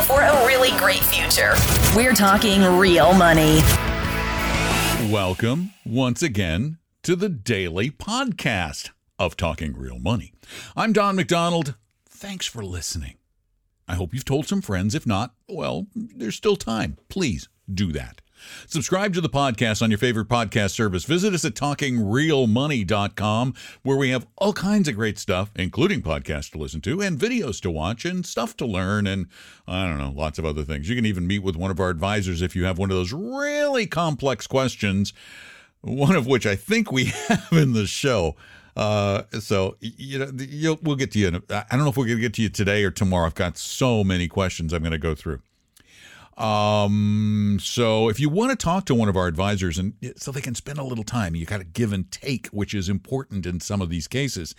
Reality for a really great future. We're talking real money. Welcome once again to the daily podcast of Talking Real Money. I'm Don McDonald. Thanks for listening. I hope you've told some friends. If not, well, there's still time. Please do that. Subscribe to the podcast on your favorite podcast service. Visit us at talkingrealmoney.com, where we have all kinds of great stuff, including podcasts to listen to, and videos to watch, and stuff to learn, and I don't know, lots of other things. You can even meet with one of our advisors if you have one of those really complex questions, one of which I think we have in the show. Uh, so you know, we'll get to you. In a, I don't know if we're going to get to you today or tomorrow. I've got so many questions I'm going to go through. Um, so if you want to talk to one of our advisors and so they can spend a little time, you got to give and take, which is important in some of these cases.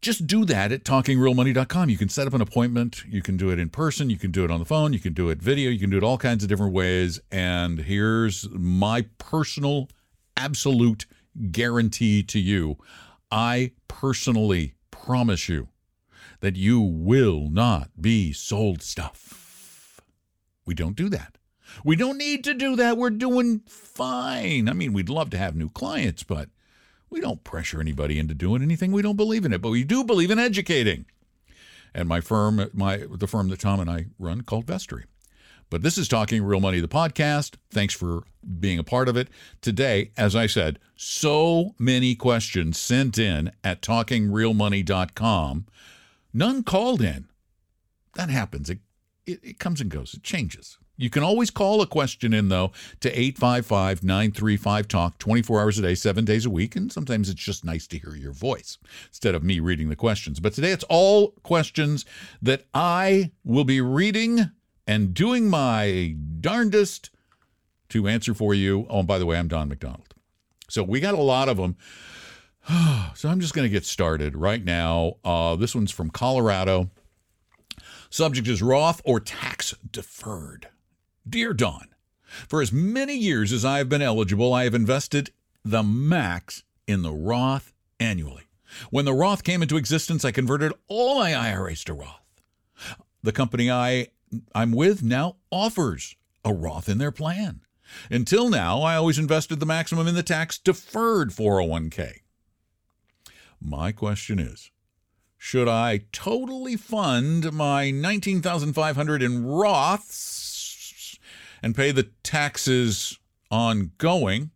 Just do that at talkingrealmoney.com. You can set up an appointment. You can do it in person. You can do it on the phone. You can do it video. You can do it all kinds of different ways. And here's my personal, absolute guarantee to you. I personally promise you that you will not be sold stuff. We don't do that. We don't need to do that. We're doing fine. I mean, we'd love to have new clients, but we don't pressure anybody into doing anything. We don't believe in it, but we do believe in educating. And my firm, my the firm that Tom and I run called Vestory. But this is Talking Real Money, the podcast. Thanks for being a part of it. Today, as I said, so many questions sent in at talkingrealmoney.com. None called in. That happens. It it, it comes and goes, it changes. You can always call a question in, though, to 855 935 Talk 24 hours a day, seven days a week. And sometimes it's just nice to hear your voice instead of me reading the questions. But today it's all questions that I will be reading and doing my darndest to answer for you. Oh, and by the way, I'm Don McDonald. So we got a lot of them. so I'm just going to get started right now. Uh, this one's from Colorado. Subject is Roth or tax deferred. Dear Don, for as many years as I have been eligible, I have invested the max in the Roth annually. When the Roth came into existence, I converted all my IRAs to Roth. The company I I'm with now offers a Roth in their plan. Until now, I always invested the maximum in the tax deferred 401k. My question is, should I totally fund my 19,500 in Roths and pay the taxes ongoing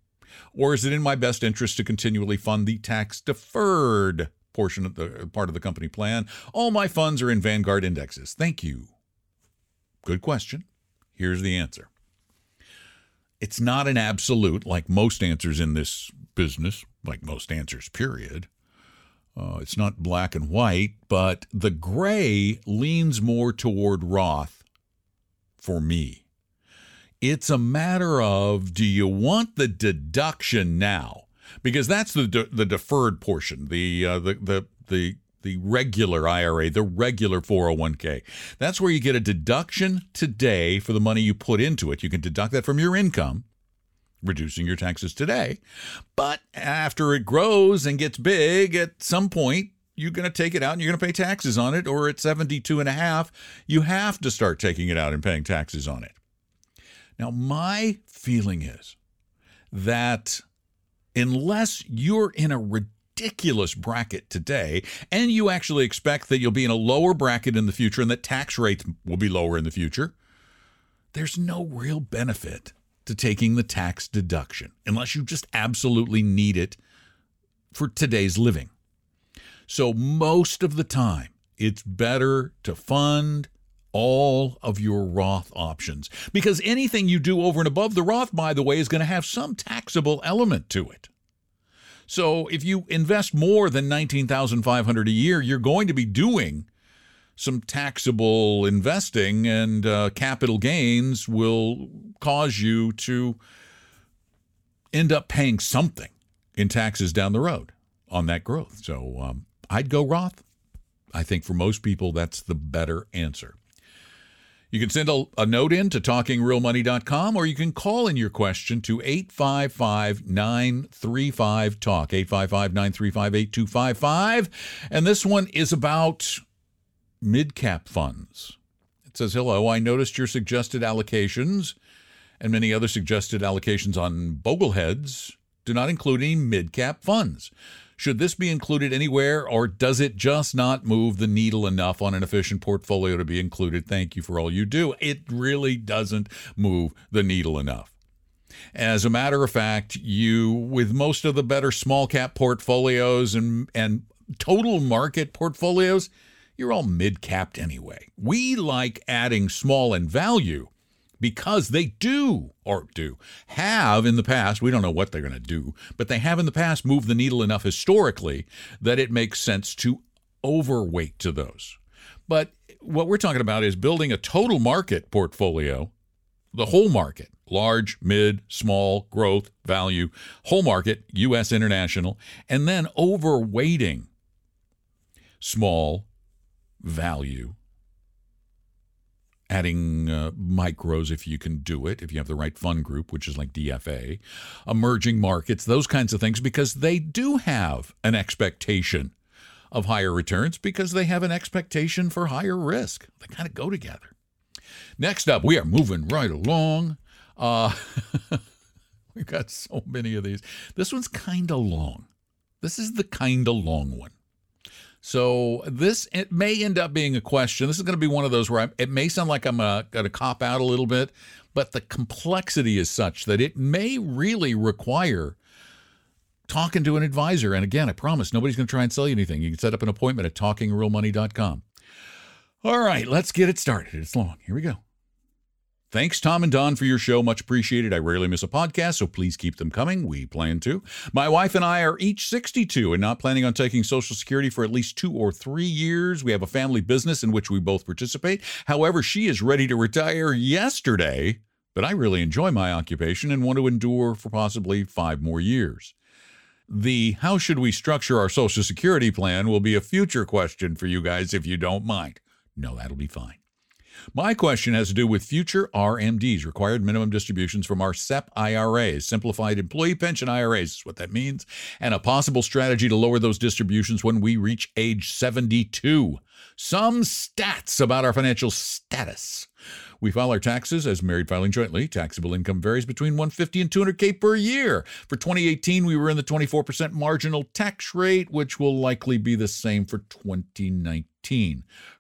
or is it in my best interest to continually fund the tax deferred portion of the part of the company plan? All my funds are in Vanguard indexes. Thank you. Good question. Here's the answer. It's not an absolute like most answers in this business, like most answers period. Uh, it's not black and white, but the gray leans more toward Roth for me. It's a matter of do you want the deduction now? Because that's the de- the deferred portion, the uh, the the the the regular IRA, the regular 401k. That's where you get a deduction today for the money you put into it. You can deduct that from your income reducing your taxes today. But after it grows and gets big, at some point, you're going to take it out and you're going to pay taxes on it. Or at 72 and a half, you have to start taking it out and paying taxes on it. Now, my feeling is that unless you're in a ridiculous bracket today and you actually expect that you'll be in a lower bracket in the future and that tax rates will be lower in the future, there's no real benefit to taking the tax deduction unless you just absolutely need it for today's living. So, most of the time, it's better to fund all of your Roth options because anything you do over and above the Roth, by the way, is going to have some taxable element to it. So if you invest more than 19,500 a year, you're going to be doing some taxable investing and uh, capital gains will cause you to end up paying something in taxes down the road on that growth. So um, I'd go Roth. I think for most people, that's the better answer. You can send a, a, note in to talkingrealmoney.com or you can call in your question to 855 935 TALK, 855 935 8255. And this one is about mid cap funds. It says, Hello, I noticed your suggested allocations and many other suggested allocations on Bogleheads do not include any mid cap funds. Should this be included anywhere, or does it just not move the needle enough on an efficient portfolio to be included? Thank you for all you do. It really doesn't move the needle enough. As a matter of fact, you, with most of the better small cap portfolios and, and total market portfolios, you're all mid capped anyway. We like adding small and value because they do or do have in the past we don't know what they're going to do but they have in the past moved the needle enough historically that it makes sense to overweight to those but what we're talking about is building a total market portfolio the whole market large mid small growth value whole market us international and then overweighting small value adding uh, micros if you can do it, if you have the right fund group, which is like DFA, emerging markets, those kinds of things, because they do have an expectation of higher returns because they have an expectation for higher risk. They kind of go together. Next up, we are moving right along. Uh, we've got so many of these. This one's kind of long. This is the kind of long one. So this it may end up being a question. This is going to be one of those where I, it may sound like I'm uh, going to cop out a little bit, but the complexity is such that it may really require talking to an advisor. And again, I promise nobody's going to try and sell you anything. You can set up an appointment at talkingrealmoney.com. All right, let's get it started. It's long. Here we go. Thanks, Tom and Don, for your show. Much appreciated. I rarely miss a podcast, so please keep them coming. We plan to. My wife and I are each 62 and not planning on taking Social Security for at least two or three years. We have a family business in which we both participate. However, she is ready to retire yesterday, but I really enjoy my occupation and want to endure for possibly five more years. The how should we structure our Social Security plan will be a future question for you guys if you don't mind. No, that'll be fine. My question has to do with future RMDs, required minimum distributions from our SEP IRAs, simplified employee pension IRAs, is what that means, and a possible strategy to lower those distributions when we reach age 72. Some stats about our financial status. We file our taxes as married filing jointly. Taxable income varies between 150 and 200k per year. For 2018, we were in the 24% marginal tax rate, which will likely be the same for 2019.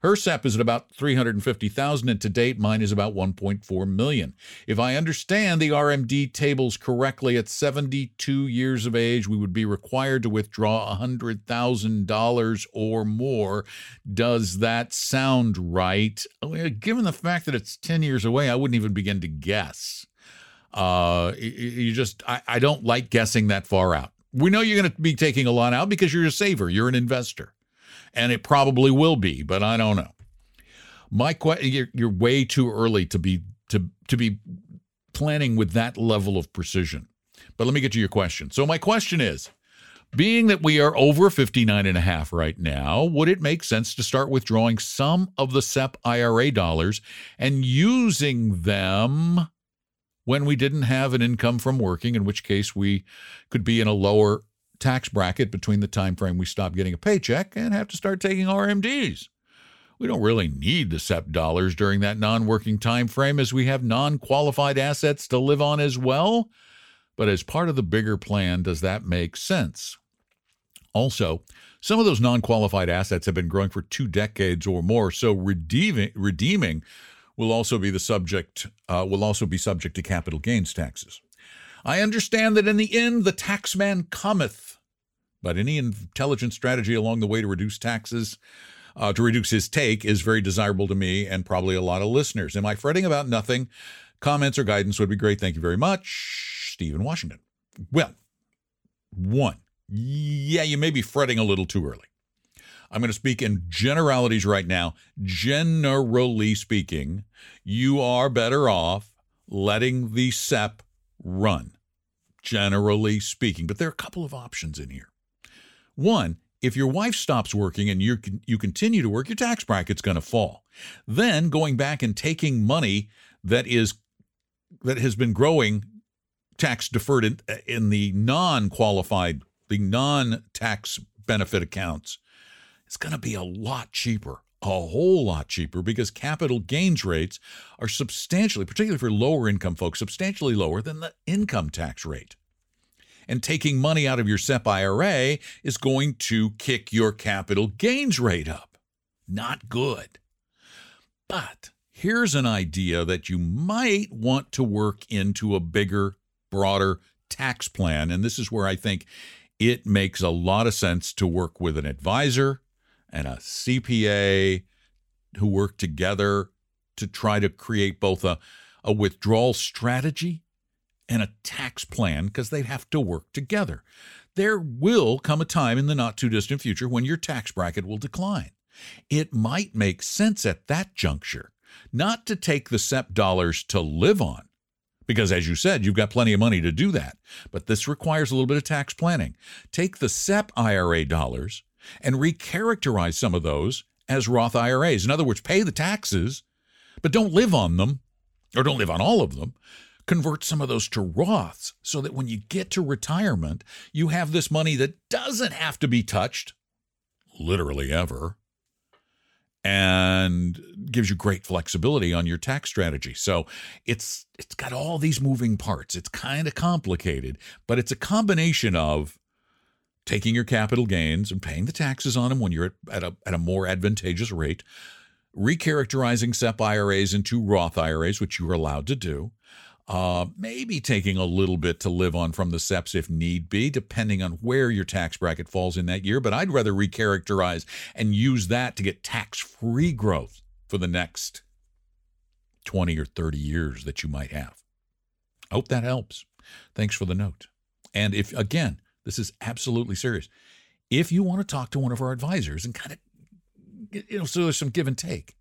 Her SEP is at about 350,000 and to date mine is about 1.4 million. If I understand the RMD tables correctly at 72 years of age we would be required to withdraw $100,000 or more. Does that sound right? Given the fact that it's 10 years away, I wouldn't even begin to guess. Uh, you just, I, I don't like guessing that far out. We know you're going to be taking a lot out because you're a saver, you're an investor and it probably will be, but I don't know. My question: you're, you're way too early to be to to be planning with that level of precision. But let me get to your question. So my question is, being that we are over 59 and a half right now, would it make sense to start withdrawing some of the SEP IRA dollars and using them when we didn't have an income from working, in which case we could be in a lower tax bracket between the time frame we stop getting a paycheck and have to start taking RMDs. We don't really need the SEP dollars during that non-working time frame as we have non-qualified assets to live on as well. But as part of the bigger plan, does that make sense? Also, some of those non-qualified assets have been growing for two decades or more, so redeeming, redeeming will also be the subject uh, will also be subject to capital gains taxes. I understand that in the end the taxman cometh, but any intelligent strategy along the way to reduce taxes, uh, to reduce his take, is very desirable to me and probably a lot of listeners. Am I fretting about nothing? Comments or guidance would be great. Thank you very much. Stephen Washington. Well, one, yeah, you may be fretting a little too early. I'm going to speak in generalities right now. Generally speaking, you are better off letting the SEP run, generally speaking. But there are a couple of options in here. One, if your wife stops working and you you continue to work, your tax bracket's going to fall. Then going back and taking money that is that has been growing tax deferred in, in the non-qualified, the non-tax benefit accounts, it's going to be a lot cheaper, a whole lot cheaper because capital gains rates are substantially, particularly for lower income folks, substantially lower than the income tax rate. And taking money out of your SEP IRA is going to kick your capital gains rate up. Not good. But here's an idea that you might want to work into a bigger, broader tax plan. And this is where I think it makes a lot of sense to work with an advisor and a CPA who work together to try to create both a, a withdrawal strategy and a tax plan because they have to work together. There will come a time in the not too distant future when your tax bracket will decline. It might make sense at that juncture not to take the SEP dollars to live on, because as you said, you've got plenty of money to do that. But this requires a little bit of tax planning. Take the SEP IRA dollars and recharacterize some of those as Roth IRAs. In other words, pay the taxes, but don't live on them, or don't live on all of them. Convert some of those to Roths so that when you get to retirement, you have this money that doesn't have to be touched, literally ever, and gives you great flexibility on your tax strategy. So it's it's got all these moving parts. It's kind of complicated, but it's a combination of taking your capital gains and paying the taxes on them when you're at, at, a, at a more advantageous rate, recharacterizing SEP IRAs into Roth IRAs, which you're allowed to do, uh, maybe taking a little bit to live on from the SEPs if need be, depending on where your tax bracket falls in that year. But I'd rather recharacterize and use that to get tax free growth for the next 20 or 30 years that you might have. I hope that helps. Thanks for the note. And if, again, this is absolutely serious. If you want to talk to one of our advisors and kind of, you know, so there's some give and take,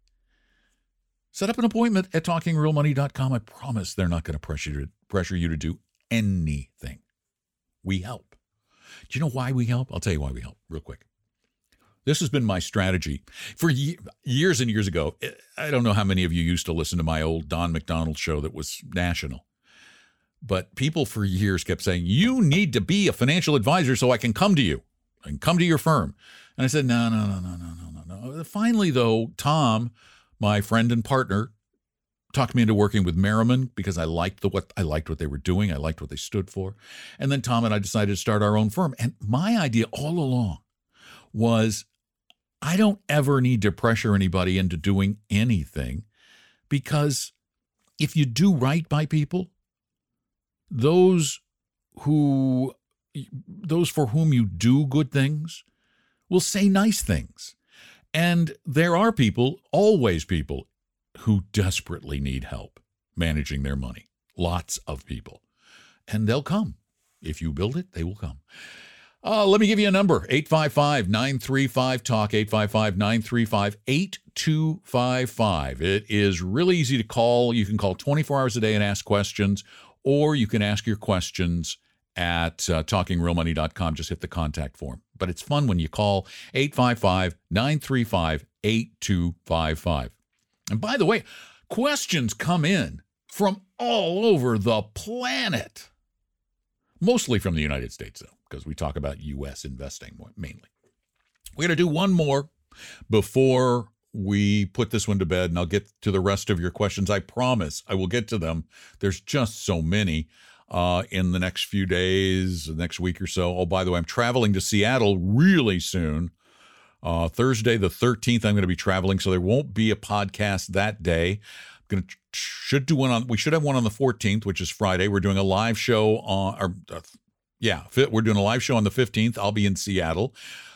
set up an appointment at talkingrealmoney.com. I promise they're not going to pressure you to, pressure you to do anything. We help. Do you know why we help? I'll tell you why we help real quick. This has been my strategy for years and years ago. Eh, I don't know how many of you used to listen to my old Don McDonald show that was national. But people for years kept saying, You need to be a financial advisor so I can come to you and come to your firm. And I said, No, no, no, no, no, no, no, no. Finally, though, Tom, my friend and partner, talked me into working with Merriman because I liked the what I liked what they were doing. I liked what they stood for. And then Tom and I decided to start our own firm. And my idea all along was I don't ever need to pressure anybody into doing anything because if you do right by people, those who those for whom you do good things will say nice things. And there are people, always people, who desperately need help managing their money. Lots of people. And they'll come. If you build it, they will come. Uh, let me give you a number 855 935 Talk, 855 935 8255. It is really easy to call. You can call 24 hours a day and ask questions, or you can ask your questions at uh, talkingrealmoney.com. Just hit the contact form. But it's fun when you call 855 935 8255. And by the way, questions come in from all over the planet, mostly from the United States, though, because we talk about U.S. investing mainly. We're going to do one more before we put this one to bed and I'll get to the rest of your questions. I promise I will get to them. There's just so many uh, in the next few days, the next week or so. Oh, by the way, I'm traveling to Seattle really soon. Uh, Thursday the 13th, I'm going to be traveling, so there won't be a podcast that day. I'm going to should do one on. We should have one on the 14th, which is Friday. We're doing a live show on. Or, uh, yeah, we're doing a live show on the 15th. I'll be in Seattle.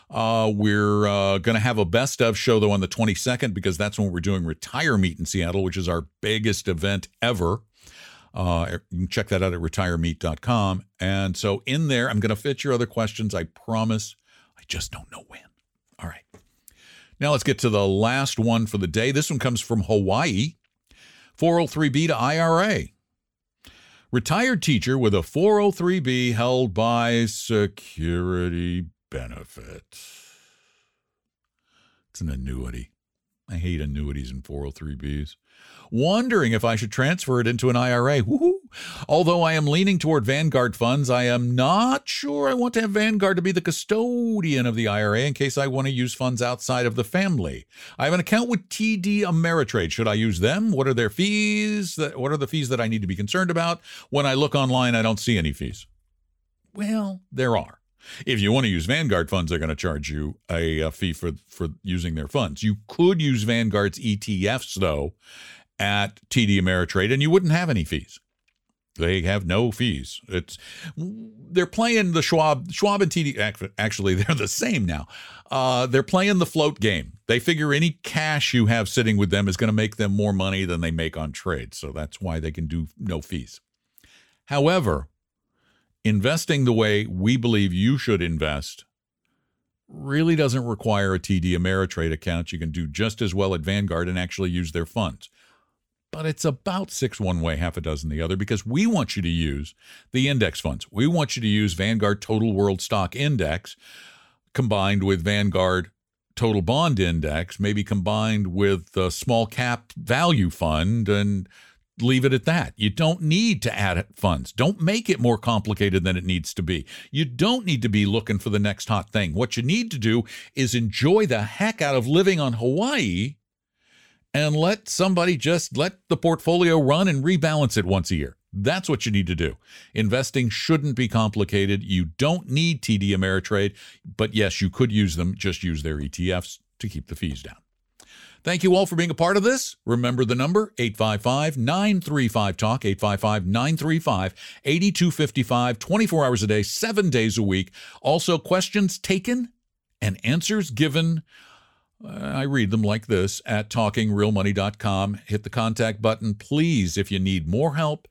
Uh, we're uh, going to have a best of show though on the 22nd because that's when we're doing Retire Meet in Seattle, which is our biggest event ever. Uh, you can check that out at retiremeet.com. And so in there, I'm going to fit your other questions. I promise. I just don't know when. All right. Now let's get to the last one for the day. This one comes from Hawaii 403B to IRA. Retired teacher with a 403B held by security benefits. It's an annuity. I hate annuities and 403Bs. Wondering if I should transfer it into an IRA. Woo-hoo. Although I am leaning toward Vanguard funds, I am not sure I want to have Vanguard to be the custodian of the IRA in case I want to use funds outside of the family. I have an account with TD Ameritrade. Should I use them? What are their fees? What are the fees that I need to be concerned about? When I look online, I don't see any fees. Well, there are. If you want to use Vanguard funds, they're going to charge you a, a, fee for for using their funds. You could use Vanguard's ETFs though at TD Ameritrade, and you wouldn't have any fees. They have no fees. It's they're playing the Schwab Schwab and TD. Actually, they're the same now. Uh, they're playing the float game. They figure any cash you have sitting with them is going to make them more money than they make on trade. So that's why they can do no fees. However, investing the way we believe you should invest really doesn't require a TD Ameritrade account. You can do just as well at Vanguard and actually use their funds. But it's about six one way, half a dozen the other, because we want you to use the index funds. We want you to use Vanguard Total World Stock Index combined with Vanguard Total Bond Index, maybe combined with the small cap value fund and leave it at that. You don't need to add funds. Don't make it more complicated than it needs to be. You don't need to be looking for the next hot thing. What you need to do is enjoy the heck out of living on Hawaii and let somebody just let the portfolio run and rebalance it once a year. That's what you need to do. Investing shouldn't be complicated. You don't need TD Ameritrade, but yes, you could use them. Just use their ETFs to keep the fees down. Thank you all for being a part of this. Remember the number 855 935 Talk, 855 935 8255, 24 hours a day, seven days a week. Also, questions taken and answers given. Uh, I read them like this at talkingrealmoney.com. Hit the contact button. Please, if you need more help,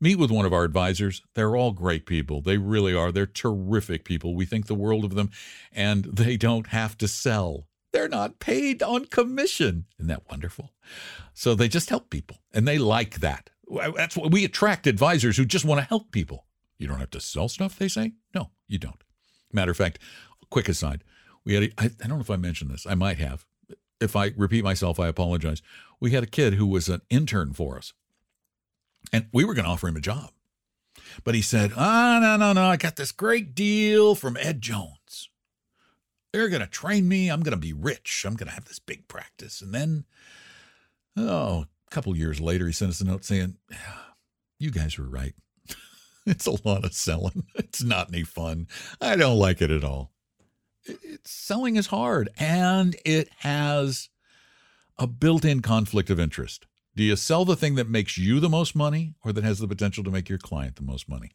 meet with one of our advisors. They're all great people. They really are. They're terrific people. We think the world of them, and they don't have to sell. They're not paid on commission. Isn't that wonderful? So they just help people, and they like that. That's what we attract advisors who just want to help people. You don't have to sell stuff, they say? No, you don't. Matter of fact, quick aside, we had, a, I, I don't know if I mentioned this, I might have. If I repeat myself, I apologize. We had a kid who was an intern for us, and we were going to offer him a job. But he said, Ah, oh, no, no, no, I got this great deal from Ed Jones. They're going to train me. I'm going to be rich. I'm going to have this big practice. And then, oh, a couple years later, he sent us a note saying, You guys were right. it's a lot of selling. It's not any fun. I don't like it at all. It's, selling is hard and it has a built in conflict of interest. Do you sell the thing that makes you the most money or that has the potential to make your client the most money?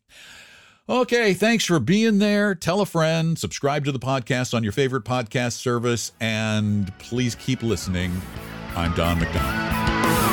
Okay, thanks for being there. Tell a friend, subscribe to the podcast on your favorite podcast service, and please keep listening. I'm Don McDonald.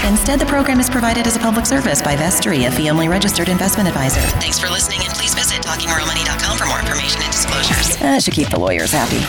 Instead, the program is provided as a public service by Vestory, a fee-only registered investment advisor. Thanks for listening, and please visit TalkingRealMoney.com for more information and disclosures. That should keep the lawyers happy.